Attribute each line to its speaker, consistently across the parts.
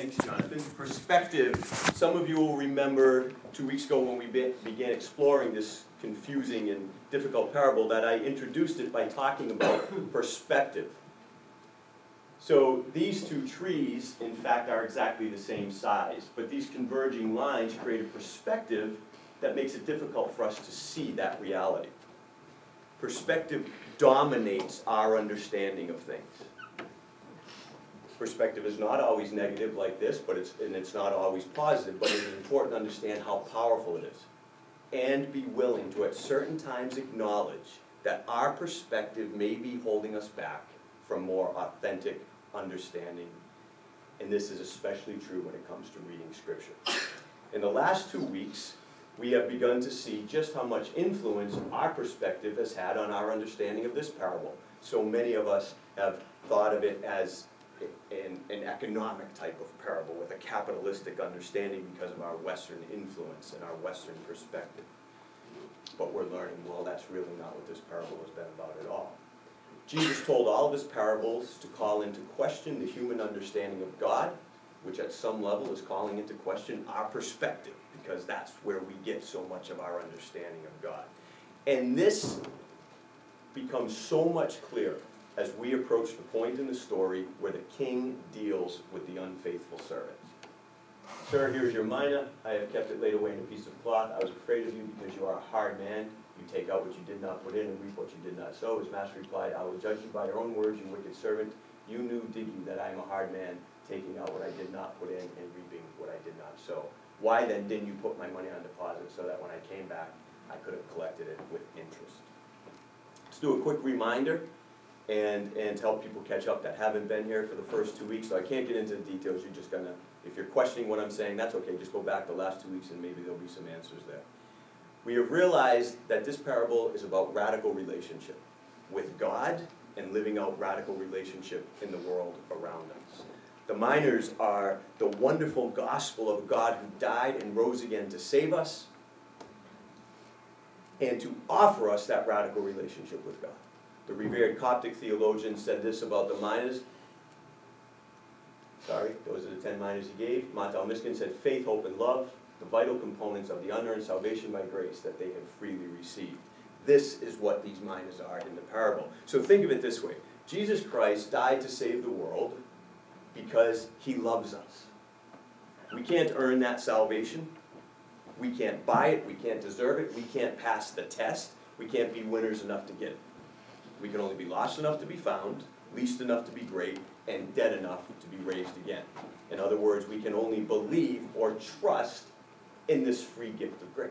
Speaker 1: Thanks, Jonathan. Perspective. Some of you will remember two weeks ago when we be began exploring this confusing and difficult parable that I introduced it by talking about perspective. So these two trees, in fact, are exactly the same size, but these converging lines create a perspective that makes it difficult for us to see that reality. Perspective dominates our understanding of things. Perspective is not always negative like this, but it's, and it's not always positive, but it is important to understand how powerful it is. And be willing to at certain times acknowledge that our perspective may be holding us back from more authentic understanding. And this is especially true when it comes to reading Scripture. In the last two weeks, we have begun to see just how much influence our perspective has had on our understanding of this parable. So many of us have thought of it as an, an economic type of parable with a capitalistic understanding because of our Western influence and our Western perspective. But we're learning, well, that's really not what this parable has been about at all. Jesus told all of his parables to call into question the human understanding of God, which at some level is calling into question our perspective, because that's where we get so much of our understanding of God. And this becomes so much clearer as we approach the point in the story where the king deals with the unfaithful servant. Sir, here's your mina. I have kept it laid away in a piece of cloth. I was afraid of you because you are a hard man you take out what you did not put in and reap what you did not sow. His master replied, I will judge you by your own words, you wicked servant. You knew, did you, that I am a hard man, taking out what I did not put in and reaping what I did not sow. Why then didn't you put my money on deposit so that when I came back, I could have collected it with interest? Let's do a quick reminder and, and help people catch up that haven't been here for the first two weeks. So I can't get into the details. You're just gonna, if you're questioning what I'm saying, that's okay. Just go back the last two weeks and maybe there'll be some answers there we have realized that this parable is about radical relationship with God and living out radical relationship in the world around us. The minas are the wonderful gospel of God who died and rose again to save us and to offer us that radical relationship with God. The revered Coptic theologian said this about the minas. Sorry, those are the ten minas he gave. Matteo Miskin said, faith, hope, and love the vital components of the unearned salvation by grace that they have freely received. This is what these minas are in the parable. So think of it this way Jesus Christ died to save the world because he loves us. We can't earn that salvation. We can't buy it. We can't deserve it. We can't pass the test. We can't be winners enough to get it. We can only be lost enough to be found, least enough to be great, and dead enough to be raised again. In other words, we can only believe or trust in this free gift of grace.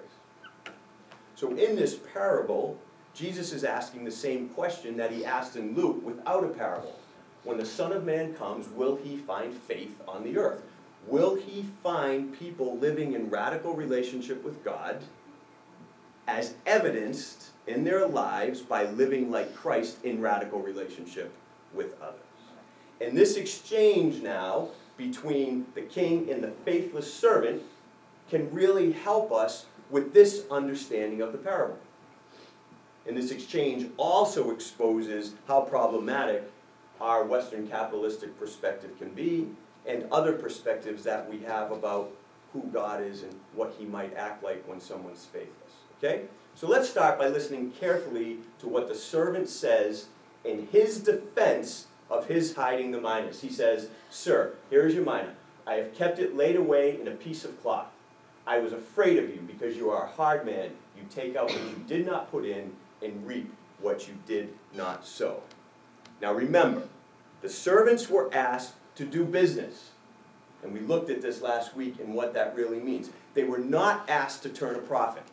Speaker 1: So in this parable, Jesus is asking the same question that he asked in Luke without a parable. When the Son of Man comes, will he find faith on the earth? Will he find people living in radical relationship with God as evidenced in their lives by living like Christ in radical relationship with others? And this exchange now between the king and the faithless servant can really help us with this understanding of the parable. And this exchange also exposes how problematic our Western capitalistic perspective can be and other perspectives that we have about who God is and what he might act like when someone's faithless. Okay? So let's start by listening carefully to what the servant says in his defense of his hiding the minas. He says, Sir, here is your mina. I have kept it laid away in a piece of cloth. I was afraid of you because you are a hard man. You take out what you did not put in and reap what you did not sow. Now remember, the servants were asked to do business. And we looked at this last week and what that really means. They were not asked to turn a profit.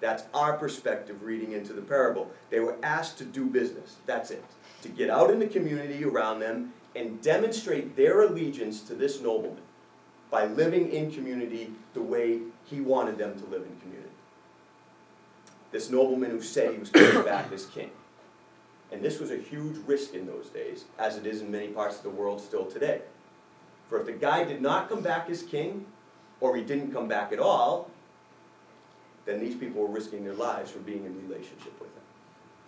Speaker 1: That's our perspective reading into the parable. They were asked to do business. That's it. To get out in the community around them and demonstrate their allegiance to this nobleman by living in community the way he wanted them to live in community. This nobleman who said he was coming back as king. And this was a huge risk in those days, as it is in many parts of the world still today. For if the guy did not come back as king, or he didn't come back at all, then these people were risking their lives for being in relationship with him.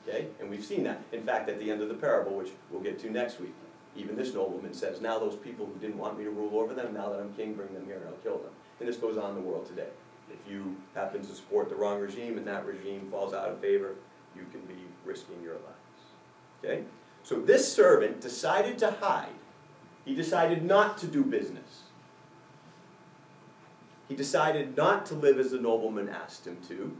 Speaker 1: Okay? And we've seen that. In fact, at the end of the parable, which we'll get to next week, Even this nobleman says, now those people who didn't want me to rule over them, now that I'm king, bring them here and I'll kill them. And this goes on in the world today. If you happen to support the wrong regime and that regime falls out of favor, you can be risking your lives. Okay? So this servant decided to hide. He decided not to do business. He decided not to live as the nobleman asked him to,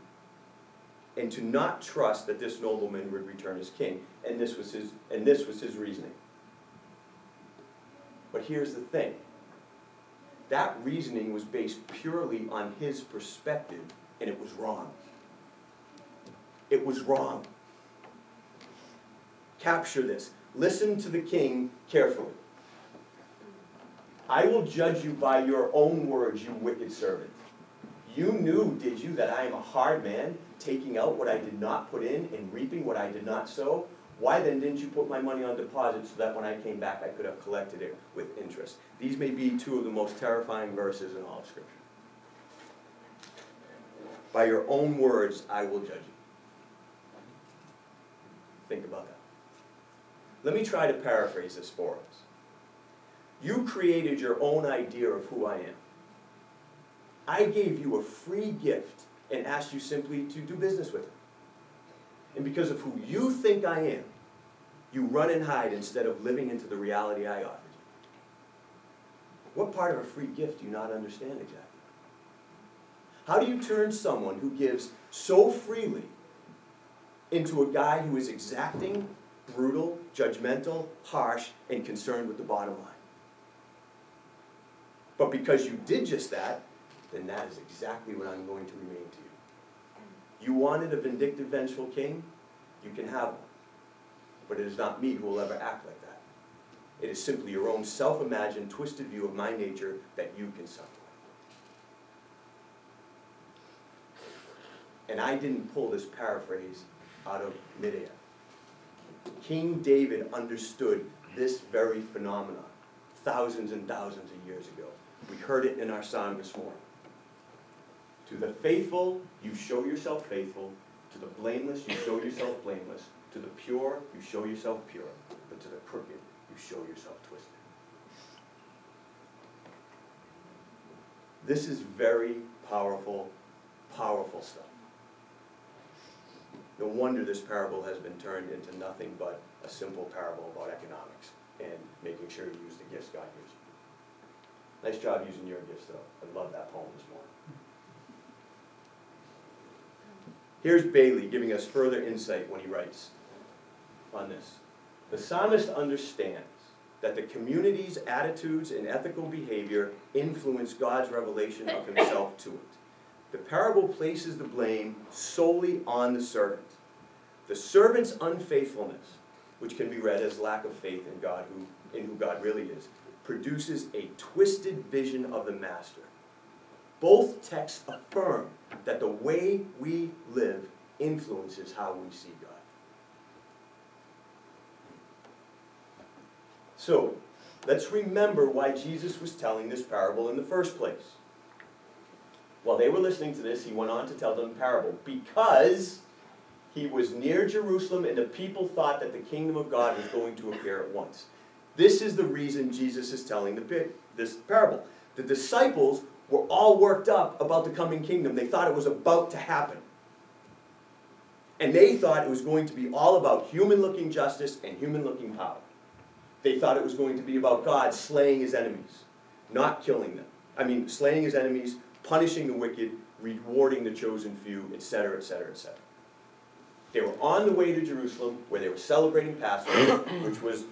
Speaker 1: and to not trust that this nobleman would return as king. And this was his, and this was his reasoning. But here's the thing. That reasoning was based purely on his perspective, and it was wrong. It was wrong. Capture this. Listen to the king carefully. I will judge you by your own words, you wicked servant. You knew, did you, that I am a hard man, taking out what I did not put in and reaping what I did not sow? Why then didn't you put my money on deposit so that when I came back I could have collected it with interest? These may be two of the most terrifying verses in all of Scripture. By your own words I will judge you. Think about that. Let me try to paraphrase this for us. You created your own idea of who I am. I gave you a free gift and asked you simply to do business with it. And because of who you think I am, you run and hide instead of living into the reality I offered you. What part of a free gift do you not understand exactly? How do you turn someone who gives so freely into a guy who is exacting, brutal, judgmental, harsh, and concerned with the bottom line? But because you did just that, then that is exactly what I'm going to remain to you. You wanted a vindictive, vengeful king? You can have one. But it is not me who will ever act like that. It is simply your own self-imagined, twisted view of my nature that you can suffer. And I didn't pull this paraphrase out of midair. King David understood this very phenomenon thousands and thousands of years ago. We heard it in our song this morning. To the faithful, you show yourself faithful. To the blameless, you show yourself blameless. To the pure, you show yourself pure. But to the crooked, you show yourself twisted. This is very powerful, powerful stuff. No wonder this parable has been turned into nothing but a simple parable about economics and making sure you use the gifts God gives you. Nice job using your gifts, though. I love that poem this morning. Here's Bailey giving us further insight when he writes on this. The psalmist understands that the community's attitudes and ethical behavior influence God's revelation of himself to it. The parable places the blame solely on the servant. The servant's unfaithfulness, which can be read as lack of faith in God, who, in who God really is, produces a twisted vision of the master. Both texts affirm that the way we live influences how we see God. So, let's remember why Jesus was telling this parable in the first place. While they were listening to this, he went on to tell them the parable because he was near Jerusalem and the people thought that the kingdom of God was going to appear at once. This is the reason Jesus is telling the, this parable. The disciples were all worked up about the coming kingdom. They thought it was about to happen. And they thought it was going to be all about human looking justice and human looking power. They thought it was going to be about God slaying his enemies, not killing them. I mean, slaying his enemies, punishing the wicked, rewarding the chosen few, etc., etc., etc. They were on the way to Jerusalem where they were celebrating Passover, which was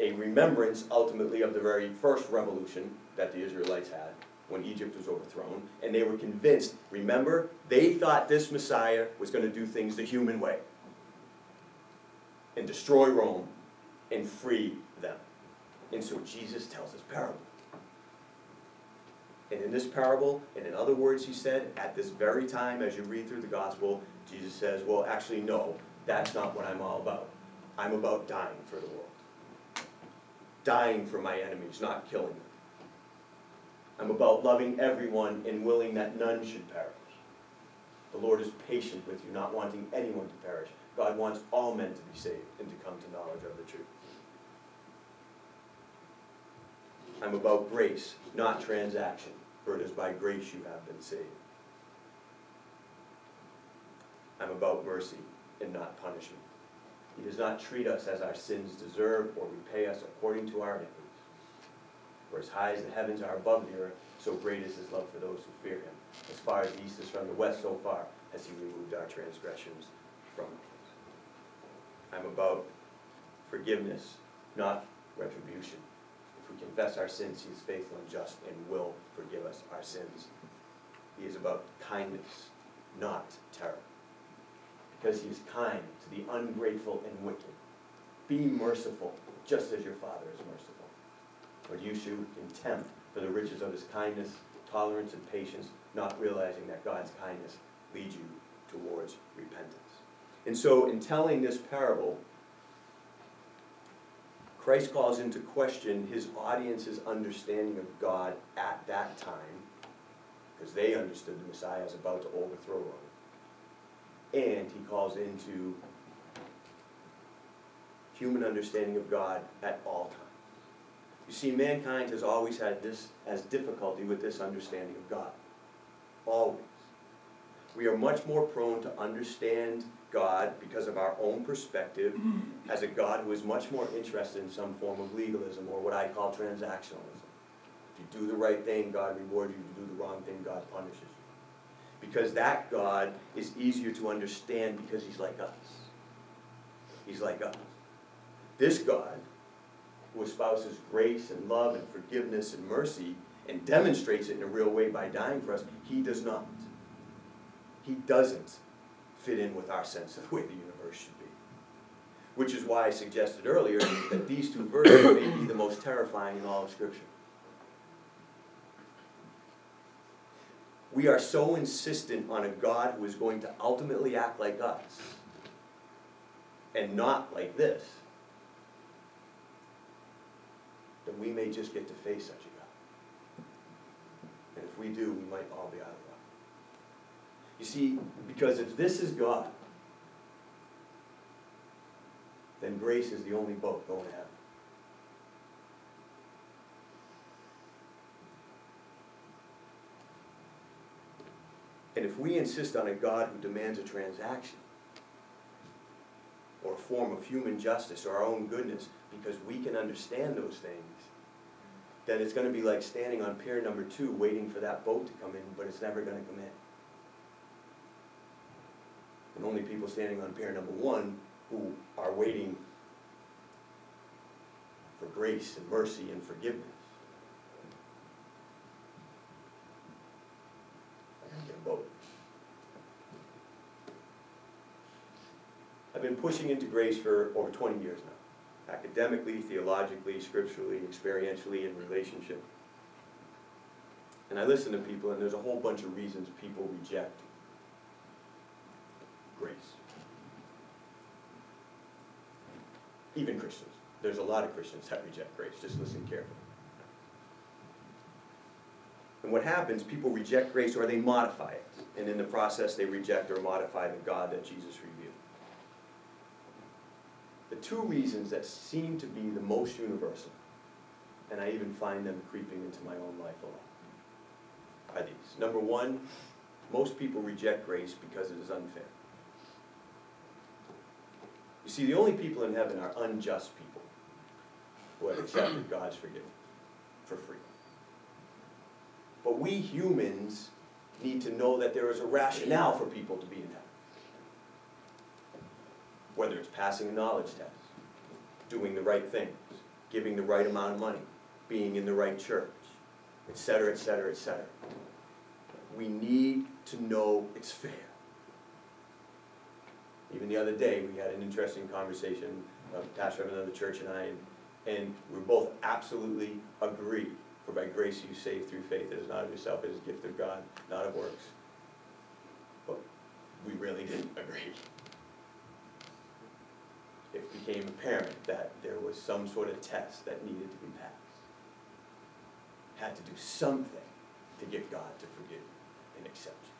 Speaker 1: a remembrance ultimately of the very first revolution that the Israelites had when Egypt was overthrown. And they were convinced, remember, they thought this Messiah was going to do things the human way and destroy Rome and free them. And so Jesus tells this parable. And in this parable, and in other words he said, at this very time as you read through the gospel, Jesus says, well, actually, no, that's not what I'm all about. I'm about dying for the world. Dying for my enemies, not killing them. I'm about loving everyone and willing that none should perish. The Lord is patient with you, not wanting anyone to perish. God wants all men to be saved and to come to knowledge of the truth. I'm about grace, not transaction, for it is by grace you have been saved. I'm about mercy and not punishment. He does not treat us as our sins deserve or repay us according to our iniquities. For as high as the heavens are above the earth, so great is his love for those who fear him. As far as the east is from the west, so far has he removed our transgressions from us. I'm about forgiveness, not retribution. If we confess our sins, he is faithful and just and will forgive us our sins. He is about kindness, not terror. Because he is kind to the ungrateful and wicked. Be merciful, just as your Father is merciful. Or you show contempt for the riches of his kindness, tolerance, and patience, not realizing that God's kindness leads you towards repentance. And so, in telling this parable, Christ calls into question his audience's understanding of God at that time, because they understood the Messiah as about to overthrow Rome. And he calls into human understanding of God at all times. You see, mankind has always had this as difficulty with this understanding of God. Always. We are much more prone to understand God because of our own perspective as a God who is much more interested in some form of legalism or what I call transactionalism. If you do the right thing, God rewards you. If you do the wrong thing, God punishes you. Because that God is easier to understand because he's like us. He's like us. This God who espouses grace and love and forgiveness and mercy and demonstrates it in a real way by dying for us, he does not. He doesn't fit in with our sense of the way the universe should be. Which is why I suggested earlier that these two verses may be the most terrifying in all of Scripture. We are so insistent on a God who is going to ultimately act like us and not like this that we may just get to face such a God. And if we do, we might all be out of luck. You see, because if this is God, then grace is the only boat going to heaven. And if we insist on a God who demands a transaction, or a form of human justice or our own goodness, because we can understand those things, then it's going to be like standing on pier number two waiting for that boat to come in, but it's never going to come in. And only people standing on pier number one who are waiting for grace and mercy and forgiveness. I gotta get a boat. I've been pushing into grace for over 20 years now academically, theologically, scripturally, experientially, in relationship. And I listen to people, and there's a whole bunch of reasons people reject grace. Even Christians. There's a lot of Christians that reject grace. Just listen carefully. And what happens, people reject grace or they modify it. And in the process, they reject or modify the God that Jesus revealed. The two reasons that seem to be the most universal, and I even find them creeping into my own life a lot, are these. Number one, most people reject grace because it is unfair. You see, the only people in heaven are unjust people who have accepted God's forgiveness for free. But we humans need to know that there is a rationale for people to be in heaven whether it's passing a knowledge test, doing the right things, giving the right amount of money, being in the right church, et cetera, et cetera, et cetera. We need to know it's fair. Even the other day, we had an interesting conversation, uh, pastor of another church and I, and, and we both absolutely agree. For by grace you saved through faith, it is not of yourself, it is a gift of God, not of works. But we really didn't agree became apparent that there was some sort of test that needed to be passed. Had to do something to get God to forgive and accept you.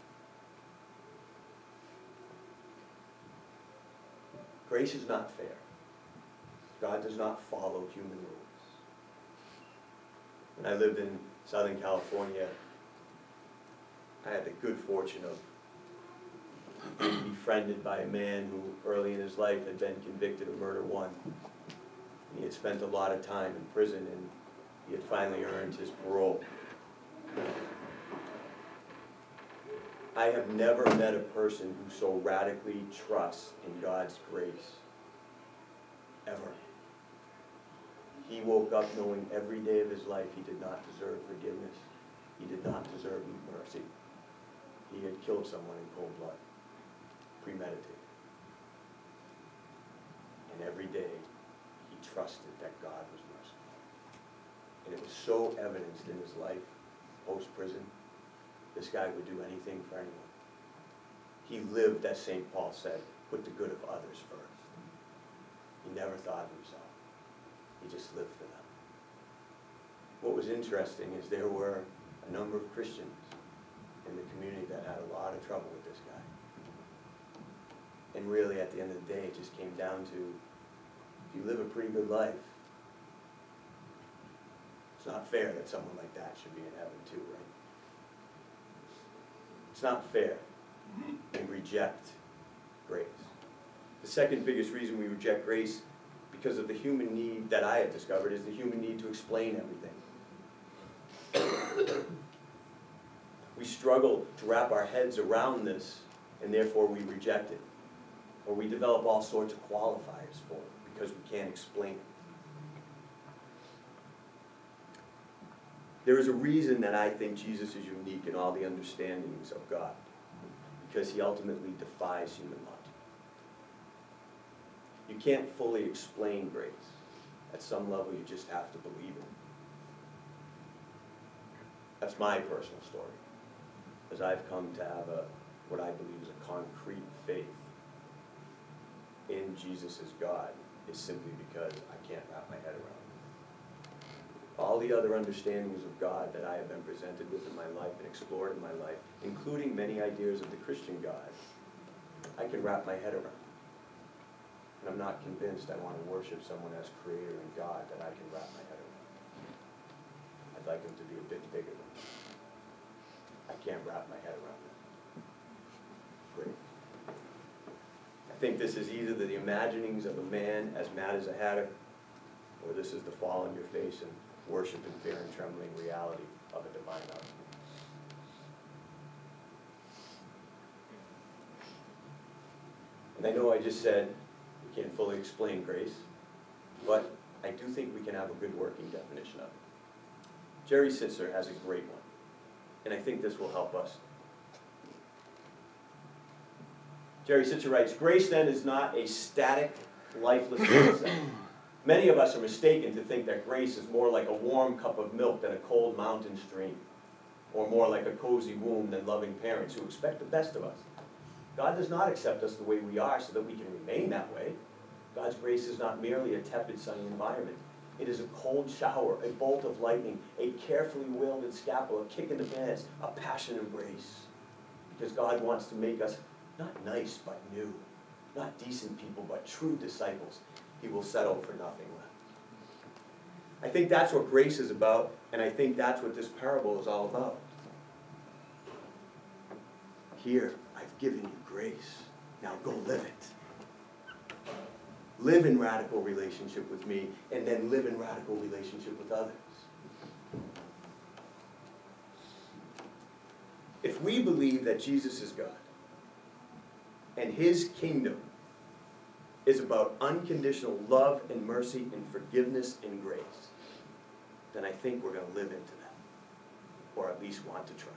Speaker 1: Grace is not fair. God does not follow human rules. When I lived in Southern California, I had the good fortune of befriended by a man who early in his life had been convicted of murder one. He had spent a lot of time in prison and he had finally earned his parole. I have never met a person who so radically trusts in God's grace. Ever. He woke up knowing every day of his life he did not deserve forgiveness. He did not deserve mercy. He had killed someone in cold blood, premeditated. And every day he trusted that God was merciful. And it was so evidenced in his life, post-prison, this guy would do anything for anyone. He lived, as St. Paul said, put the good of others first. He never thought of himself. He just lived for them. What was interesting is there were a number of Christians in the community that had a lot of trouble with this guy. And really, at the end of the day, it just came down to, if you live a pretty good life, it's not fair that someone like that should be in heaven too, right? It's not fair. We reject grace. The second biggest reason we reject grace, because of the human need that I have discovered, is the human need to explain everything. we struggle to wrap our heads around this, and therefore we reject it. Or we develop all sorts of qualifiers for it, because we can't explain it. There is a reason that I think Jesus is unique in all the understandings of God, because he ultimately defies human logic. You can't fully explain grace. At some level, you just have to believe it. That's my personal story, as I've come to have a, what I believe is a concrete faith in Jesus as God, is simply because I can't wrap my head around it all the other understandings of God that I have been presented with in my life and explored in my life, including many ideas of the Christian God, I can wrap my head around. And I'm not convinced I want to worship someone as creator and God that I can wrap my head around. I'd like him to be a bit bigger than me. I can't wrap my head around that. Great. I think this is either the imaginings of a man as mad as a hatter, or this is the fall on your face and worship in fear and trembling reality of a divine outcome. And I know I just said we can't fully explain grace, but I do think we can have a good working definition of it. Jerry Sittser has a great one, and I think this will help us. Jerry Sittser writes, Grace then is not a static, lifeless concept. Many of us are mistaken to think that grace is more like a warm cup of milk than a cold mountain stream, or more like a cozy womb than loving parents who expect the best of us. God does not accept us the way we are so that we can remain that way. God's grace is not merely a tepid sunny environment. It is a cold shower, a bolt of lightning, a carefully wielded scalpel, a kick in the pants, a passion embrace. Because God wants to make us not nice but new, not decent people but true disciples he will settle for nothing less. I think that's what grace is about, and I think that's what this parable is all about. Here, I've given you grace. Now go live it. Live in radical relationship with me, and then live in radical relationship with others. If we believe that Jesus is God, and his kingdom is about unconditional love and mercy and forgiveness and grace, then I think we're going to live into that, or at least want to try.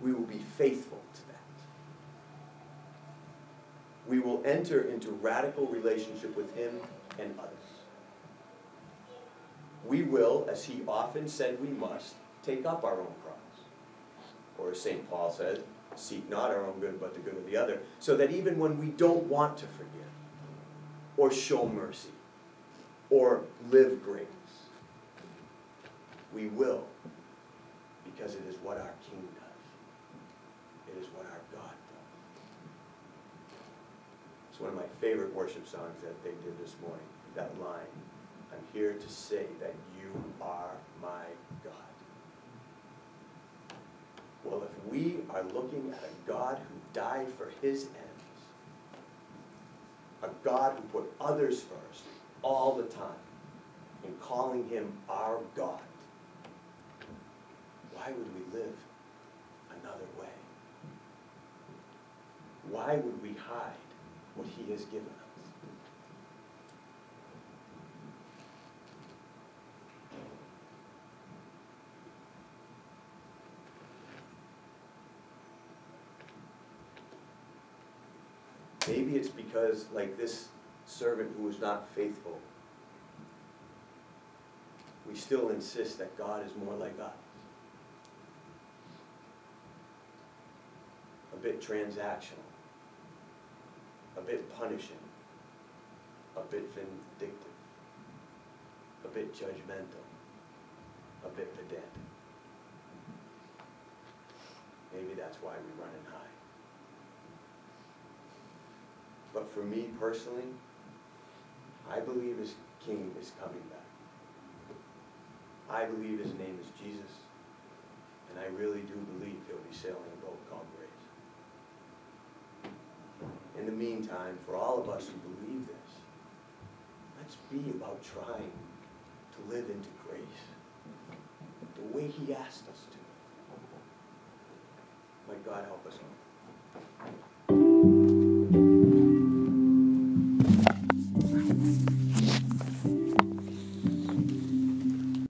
Speaker 1: We will be faithful to that. We will enter into radical relationship with Him and others. We will, as He often said we must, take up our own cross or as St. Paul says, seek not our own good but the good of the other, so that even when we don't want to forgive, or show mercy, or live grace, we will, because it is what our King does. It is what our God does. It's one of my favorite worship songs that they did this morning, that line. I'm here to say that you are my God. Well, if we are looking at a God who died for his ends, a God who put others first all the time, and calling him our God, why would we live another way? Why would we hide what he has given us? Maybe it's because, like this servant who was not faithful, we still insist that God is more like us. A bit transactional, a bit punishing, a bit vindictive, a bit judgmental, a bit pedantic. Maybe that's why we run and hide. But for me personally, I believe his king is coming back. I believe his name is Jesus, and I really do believe he'll be sailing a boat called Grace. In the meantime, for all of us who believe this, let's be about trying to live into grace the way he asked us to. Might God help us all.